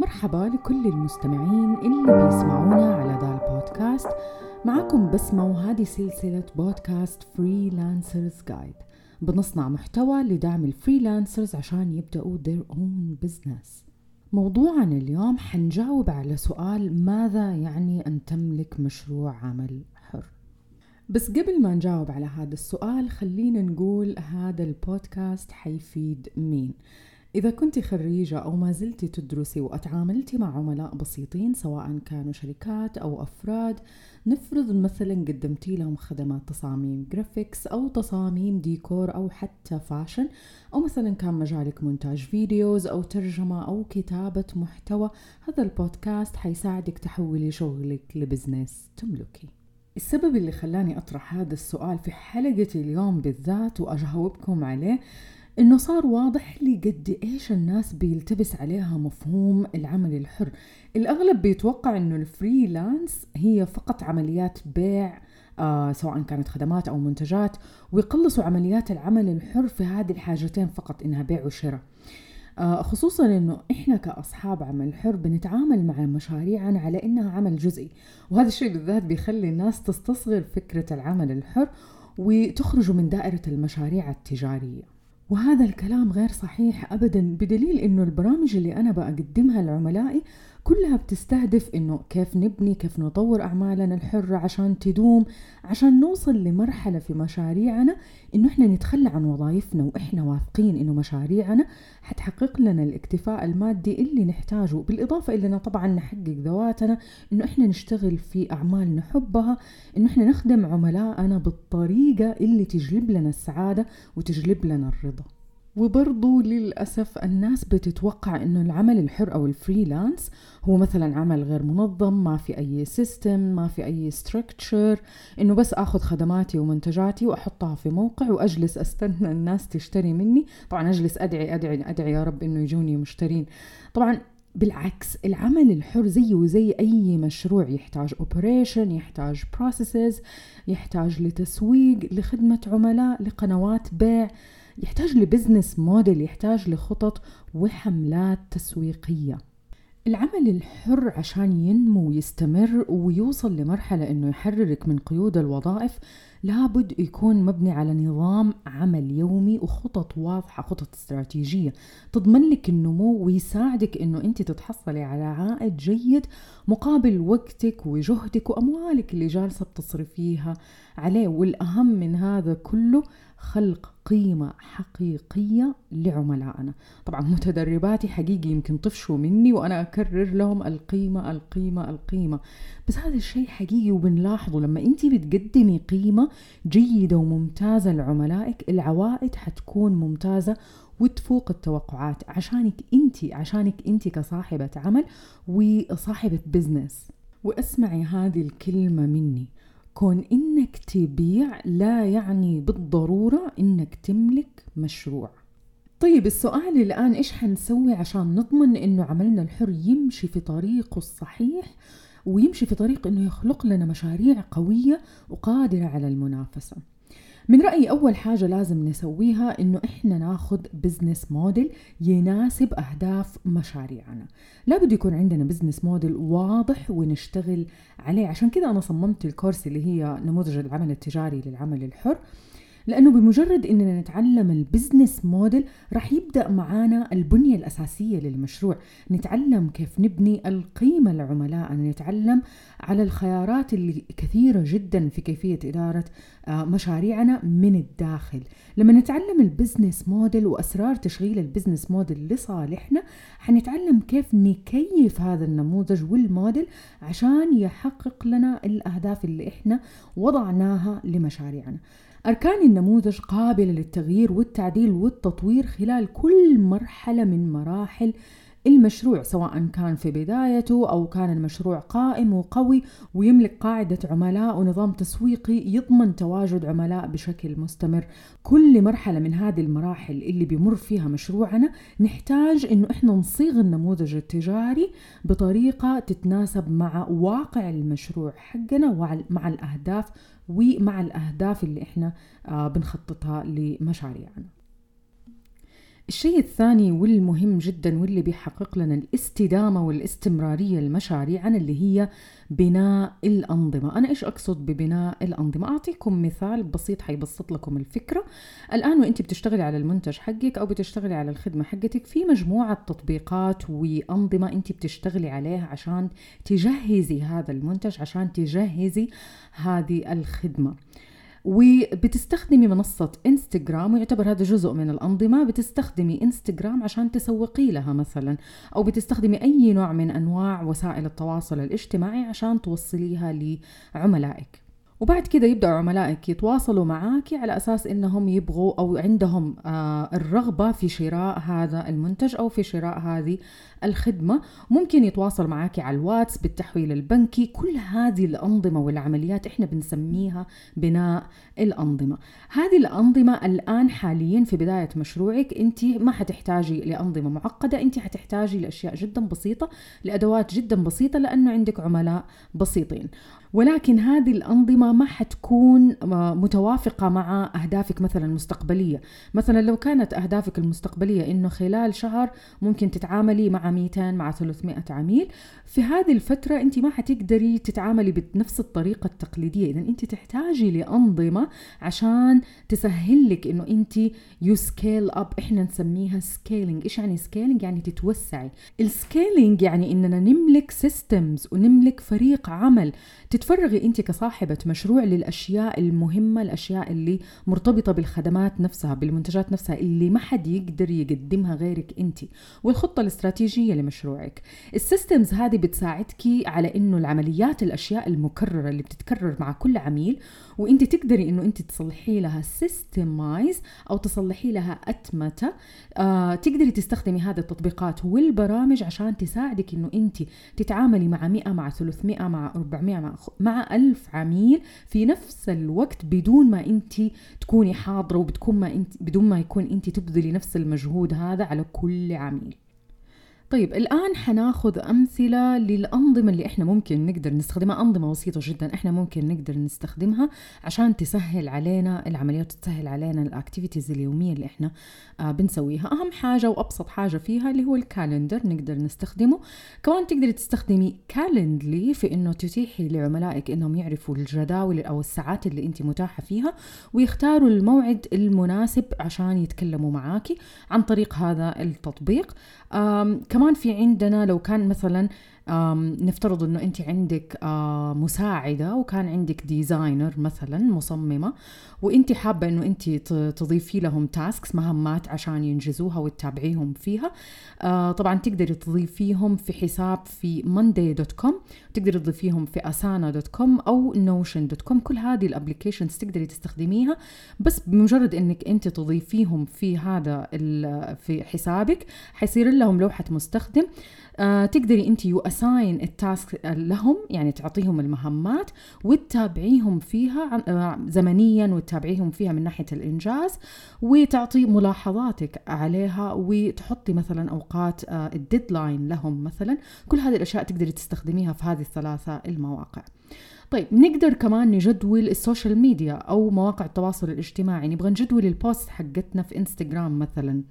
مرحبا لكل المستمعين اللي بيسمعونا على ذا البودكاست. معكم بسمة وهذه سلسلة بودكاست freelancers guide بنصنع محتوى لدعم ال freelancers عشان يبدأوا their own business. موضوعنا اليوم حنجاوب على سؤال ماذا يعني أن تملك مشروع عمل حر؟ بس قبل ما نجاوب على هذا السؤال خلينا نقول هذا البودكاست حيفيد مين؟ إذا كنت خريجة أو ما زلت تدرسي وأتعاملتي مع عملاء بسيطين سواء كانوا شركات أو أفراد نفرض مثلا قدمتي لهم خدمات تصاميم graphics أو تصاميم ديكور أو حتى fashion أو مثلا كان مجالك مونتاج videos أو ترجمة أو كتابة محتوى هذا البودكاست حيساعدك تحولي شغلك ل business تملكي. السبب اللي خلاني أطرح هذا السؤال في حلقة اليوم بالذات وأجاوبكم عليه إنه صار واضح لي قد إيش الناس بيلتبس عليها مفهوم العمل الحر. الأغلب بيتوقع إنه الفريلانس هي فقط عمليات بيع آه سواء كانت خدمات أو منتجات ويقلصوا عمليات العمل الحر في هذه الحاجتين فقط إنها بيع وشراء. آه خصوصا إنه إحنا كأصحاب عمل حر بنتعامل مع مشاريعنا على إنها عمل جزئي وهذا الشيء بالذات بيخلي الناس تستصغر فكرة العمل الحر وتخرجوا من دائرة المشاريع التجارية. وهذا الكلام غير صحيح ابدا بدليل إنه البرامج اللي أنا بقدمها لعملائي كلها بتستهدف إنه كيف نبني كيف نطور أعمالنا الحرة عشان تدوم عشان نوصل لمرحلة في مشاريعنا إنه إحنا نتخلى عن وظائفنا وإحنا واثقين إنه مشاريعنا حتحقق لنا الاكتفاء المادي اللي نحتاجه. بالإضافة إلى طبعا نحقق ذواتنا إنه إحنا نشتغل في أعمال نحبها إنه إحنا نخدم عملائنا بالطريقة اللي تجلب لنا السعادة وتجلب لنا الرضا. وبرضو للأسف الناس بتتوقع إنه العمل الحر أو ال freelance هو مثلا عمل غير منظم ما في أي system ما في أي structure إنه بس أخذ خدماتي ومنتجاتي وأحطها في موقع وأجلس أستنى الناس تشتري مني. طبعا أجلس أدعي أدعي أدعي يا رب إنه يجوني مشترين. طبعا بالعكس العمل الحر زيه زي أي مشروع يحتاج operation يحتاج processes يحتاج لتسويق لخدمة عملاء لقنوات بيع. يحتاج ل business model يحتاج لخطط وحملات تسويقية. العمل الحر عشان ينمو ويستمر ويوصل لمرحلة إنه يحررك من قيود الوظائف لابد يكون مبني على نظام عمل يومي وخطط واضحة خطط استراتيجية تضمن لك النمو ويساعدك إنه أنت تتحصلي على عائد جيد مقابل وقتك وجهدك وأموالك اللي جالسة بتصرفيها عليه. والأهم من هذا كله خلق قيمة حقيقية لعملائنا. طبعا متدرباتي حقيقي يمكن طفشوا مني وأنا أكرر لهم القيمة القيمة القيمة. بس هذا الشيء حقيقي وبنلاحظه. لما أنت بتقدمي قيمة جيدة وممتازة لعملائك العوائد حتكون ممتازة وتفوق التوقعات. عشانك انت عشانك انت كصاحبة عمل وصاحبة بزنس وأسمعي هذه الكلمة مني. كون إنك تبيع لا يعني بالضرورة إنك تملك مشروع. طيب السؤال الآن إيش حنسوي عشان نضمن إنه عملنا الحر يمشي في طريقه الصحيح ويمشي في طريق إنه يخلق لنا مشاريع قوية وقادرة على المنافسة؟ من رأيي أول حاجة لازم نسويها إنه إحنا ناخذ business model يناسب أهداف مشاريعنا. لابد يكون عندنا business model واضح ونشتغل عليه. عشان كذا أنا صممت ال course اللي هي نموذج العمل التجاري للعمل الحر. لأنه بمجرد إننا نتعلم ال business model راح يبدأ معانا البنية الأساسية للمشروع. نتعلم كيف نبني القيمة للعملاء. نتعلم على الخيارات اللي كثيرة جدا في كيفية إدارة آه، مشاريعنا من الداخل. لما نتعلم business model وأسرار تشغيل ال business model لصالحنا حنتعلم كيف نكيف هذا النموذج والموديل عشان يحقق لنا الأهداف اللي إحنا وضعناها لمشاريعنا. أركان النموذج قابلة للتغيير والتعديل والتطوير خلال كل مرحلة من مراحل المشروع سواء كان في بدايته أو كان المشروع قائم وقوي ويملك قاعدة عملاء ونظام تسويقي يضمن تواجد عملاء بشكل مستمر. كل مرحلة من هذه المراحل اللي بيمر فيها مشروعنا نحتاج إنه إحنا نصيغ النموذج التجاري بطريقة تتناسب مع واقع المشروع حقنا ومع الأهداف ومع الأهداف اللي إحنا آه، بنخططها لمشاريعنا. الشيء الثاني والمهم جدا واللي بيحقق لنا الاستدامة والاستمرارية لمشاريعنا اللي هي بناء الأنظمة. أنا إيش أقصد ببناء الأنظمة؟ أعطيكم مثال بسيط حيبسط لكم الفكرة. الآن وإنت بتشتغلي على المنتج حقك أو بتشتغلي على الخدمة حقتك في مجموعة تطبيقات وأنظمة أنت بتشتغلي عليها عشان تجهزي هذا المنتج عشان تجهزي هذه الخدمة. وبتستخدمي منصة انستغرام ويعتبر هذا جزء من الأنظمة بتستخدمي انستغرام عشان تسوقي لها مثلا أو بتستخدمي أي نوع من أنواع وسائل التواصل الاجتماعي عشان توصليها لعملائك. وبعد كده يبدأوا عملائك يتواصلوا معاك على أساس إنهم يبغوا أو عندهم آه الرغبة في شراء هذا المنتج أو في شراء هذه الخدمة. ممكن يتواصل معاك على الواتس بالتحويل البنكي. كل هذه الأنظمة والعمليات إحنا بنسميها بناء الأنظمة. هذه الأنظمة الآن حاليا في بداية مشروعك أنت ما حتحتاجي لأنظمة معقدة. أنت حتحتاجي لأشياء جدا بسيطة لأدوات جدا بسيطة لأنه عندك عملاء بسيطين. ولكن هذه الأنظمة ما حتكون متوافقة مع أهدافك مثلا المستقبلية. مثلا لو كانت أهدافك المستقبلية إنه خلال شهر ممكن تتعاملي مع 200 مع 300 عميل في هذه الفترة أنت ما حتقدري تتعاملي بنفس الطريقة التقليدية. إذا أنت تحتاجي لأنظمة عشان تسهل لك إنه أنت you scale up إحنا نسميها scaling إيش يعني scaling يعني تتوسعي. ال scaling يعني إننا نملك systems ونملك فريق عمل. تتفرغي أنت كصاحبة مشروع للأشياء المهمة الأشياء اللي مرتبطة بالخدمات نفسها بالمنتجات نفسها اللي ما حد يقدر يقدمها غيرك أنت والخطة الاستراتيجية لمشروعك. ال systems هذه بتساعدك على إنه العمليات الأشياء المكررة اللي بتتكرر مع كل عميل وأنت تقدري إنه أنت تصلحي لها سيستمايز أو تصلحي لها أتمتة. آه تقدري تستخدمي هذه التطبيقات والبرامج عشان تساعدك إنه أنت تتعاملي مع 100 مع 300 مع 400 مع مع ألف عميل في نفس الوقت بدون ما انت تكوني حاضرة وبتكون ما انت بدون ما يكون انت تبذلي نفس المجهود هذا على كل عميل. طيب الآن حناخذ أمثلة للأنظمة اللي إحنا ممكن نقدر نستخدمها أنظمة بسيطة جدا إحنا ممكن نقدر نستخدمها عشان تسهل علينا العمليات وتسهل علينا ال activities اليومية اللي إحنا آه بنسويها. أهم حاجة وأبسط حاجة فيها اللي هو ال calendar نقدر نستخدمه. كمان تقدري تستخدمي Calendly في إنه تتيحي لعملائك إنهم يعرفوا الجداول أو الساعات اللي أنت متاحة فيها ويختاروا الموعد المناسب عشان يتكلموا معاكي عن طريق هذا التطبيق. كمان في عندنا لو كان مثلا نفترض إنه أنت عندك مساعدة وكان عندك designer مثلا مصممة وأنت حابة إنه أنت تضيفي لهم tasks مهمات عشان ينجزوها وتتابعيهم فيها. طبعا تقدري تضيفيهم في حساب في monday.com تقدري تضيفيهم في asana.com أو notion.com كل هذه ال applications تقدري تستخدميها بس بمجرد إنك أنت تضيفيهم في هذا في حسابك حيصير لهم لوحة مستخدم. آه تقدري انت you assign ال task لهم يعني تعطيهم المهمات وتتابعيهم فيها آه زمنيا وتتابعيهم فيها من ناحية الإنجاز وتعطي ملاحظاتك عليها وتحطي مثلا أوقات آه ال deadline لهم مثلا. كل هذه الأشياء تقدري تستخدميها في هذه الثلاثة المواقع. طيب نقدر كمان نجدول ال social media أو مواقع التواصل الاجتماعي. نبغى نجدول ال post حقتنا في انستغرام مثلا.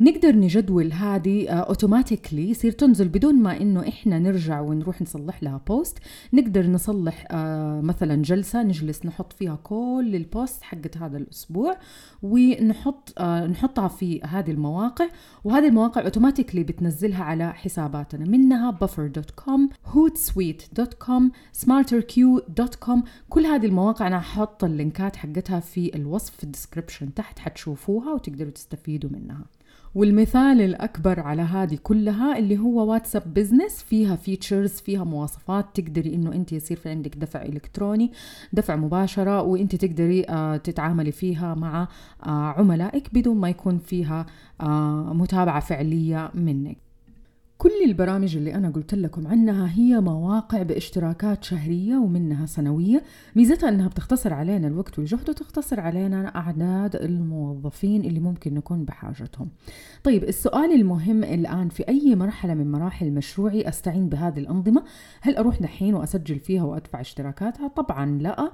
نقدر نجدول هذه automatically آه، يصير تنزل بدون ما إنه إحنا نرجع ونروح نصلح لها post نقدر نصلح آه، مثلا جلسة نجلس نحط فيها كل ال post حقت هذا الأسبوع ونحط آه، نحطها في هذه المواقع وهذه المواقع automatically بتنزلها على حساباتنا منها buffer.com hootsuite.com smarterq.com كل هذه المواقع أنا حاطه اللينكات حقتها في الوصف في ال description تحت حتشوفوها وتقدروا تستفيدوا منها. والمثال الأكبر على هذه كلها اللي هو WhatsApp Business فيها features فيها مواصفات تقدري إنه أنت يصير في عندك دفع إلكتروني دفع مباشرة وأنت تقدري آه، تتعاملي فيها مع آه، عملائك بدون ما يكون فيها آه، متابعة فعلية منك. كل البرامج اللي أنا قلت لكم عنها هي مواقع باشتراكات شهرية ومنها سنوية. ميزتها أنها بتختصر علينا الوقت والجهد وتختصر علينا أعداد الموظفين اللي ممكن نكون بحاجتهم. طيب السؤال المهم الآن في أي مرحلة من مراحل مشروعي أستعين بهذه الأنظمة؟ هل أروح دحين وأسجل فيها وأدفع اشتراكاتها؟ طبعا لا.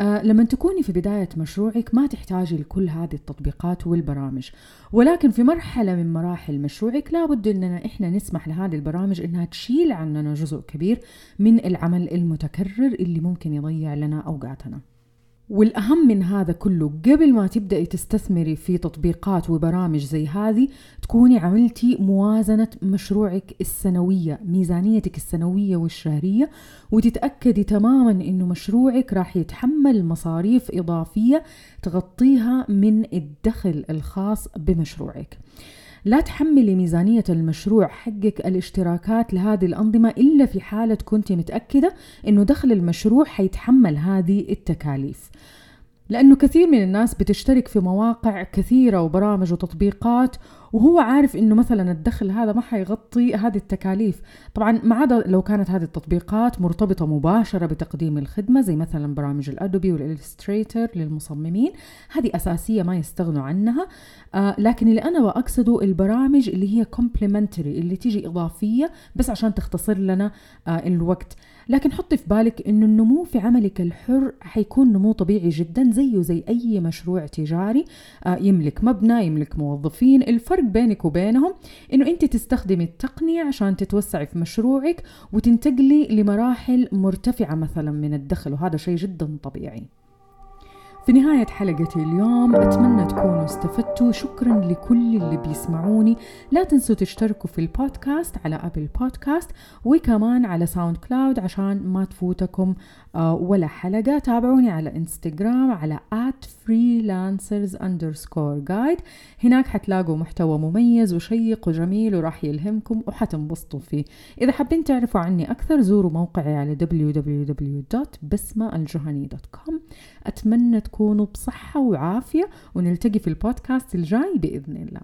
لما تكوني في بداية مشروعك ما تحتاجي لكل هذه التطبيقات والبرامج. ولكن في مرحلة من مراحل مشروعك لابد أننا إحنا نسمح لهذه البرامج أنها تشيل عننا جزء كبير من العمل المتكرر اللي ممكن يضيع لنا أوقاتنا. والأهم من هذا كله قبل ما تبدأي تستثمري في تطبيقات وبرامج زي هذه تكوني عملتي موازنة مشروعك السنوية ميزانيتك السنوية والشهرية وتتأكدي تماما إنه مشروعك راح يتحمل مصاريف إضافية تغطيها من الدخل الخاص بمشروعك. لا تحملي ميزانية المشروع حقك الاشتراكات لهذه الأنظمة إلا في حالة كنت متأكدة أنه دخل المشروع حيتحمل هذه التكاليف. لأنه كثير من الناس بتشترك في مواقع كثيرة وبرامج وتطبيقات وهو عارف إنه مثلا الدخل هذا ما حيغطي هذه التكاليف. طبعا ما عدا لو كانت هذه التطبيقات مرتبطة مباشرة بتقديم الخدمة زي مثلا برامج ال Adobe وال Illustrator للمصممين هذه أساسية ما يستغنوا عنها. آه لكن اللي أنا بقصده البرامج اللي هي complementary اللي تيجي إضافية بس عشان تختصر لنا آه الوقت. لكن حطي في بالك إنه النمو في عملك الحر حيكون نمو طبيعي جدا زيه زي أي مشروع تجاري. آه يملك مبنى يملك موظفين. الفرق بينك وبينهم إنه أنت تستخدمي التقنية عشان تتوسعي في مشروعك وتنتقلي لمراحل مرتفعة مثلا من الدخل وهذا شيء جدا طبيعي. في نهاية حلقتي اليوم أتمنى تكونوا استفدتوا. شكرا لكل اللي بيسمعوني. لا تنسوا تشتركوا في البودكاست على أبل بودكاست وكمان على SoundCloud عشان ما تفوتكم آه، ولا حلقة. تابعوني على انستغرام على at freelancers underscore guide. هناك حتلاقوا محتوى مميز وشيق وجميل وراح يلهمكم وحتنبسطوا فيه. إذا حابين تعرفوا عني أكثر زوروا موقعي على www.بسمة.الجهني.com أتمنى تكونوا بصحة وعافية ونلتقي في البودكاست الجاي بإذن الله.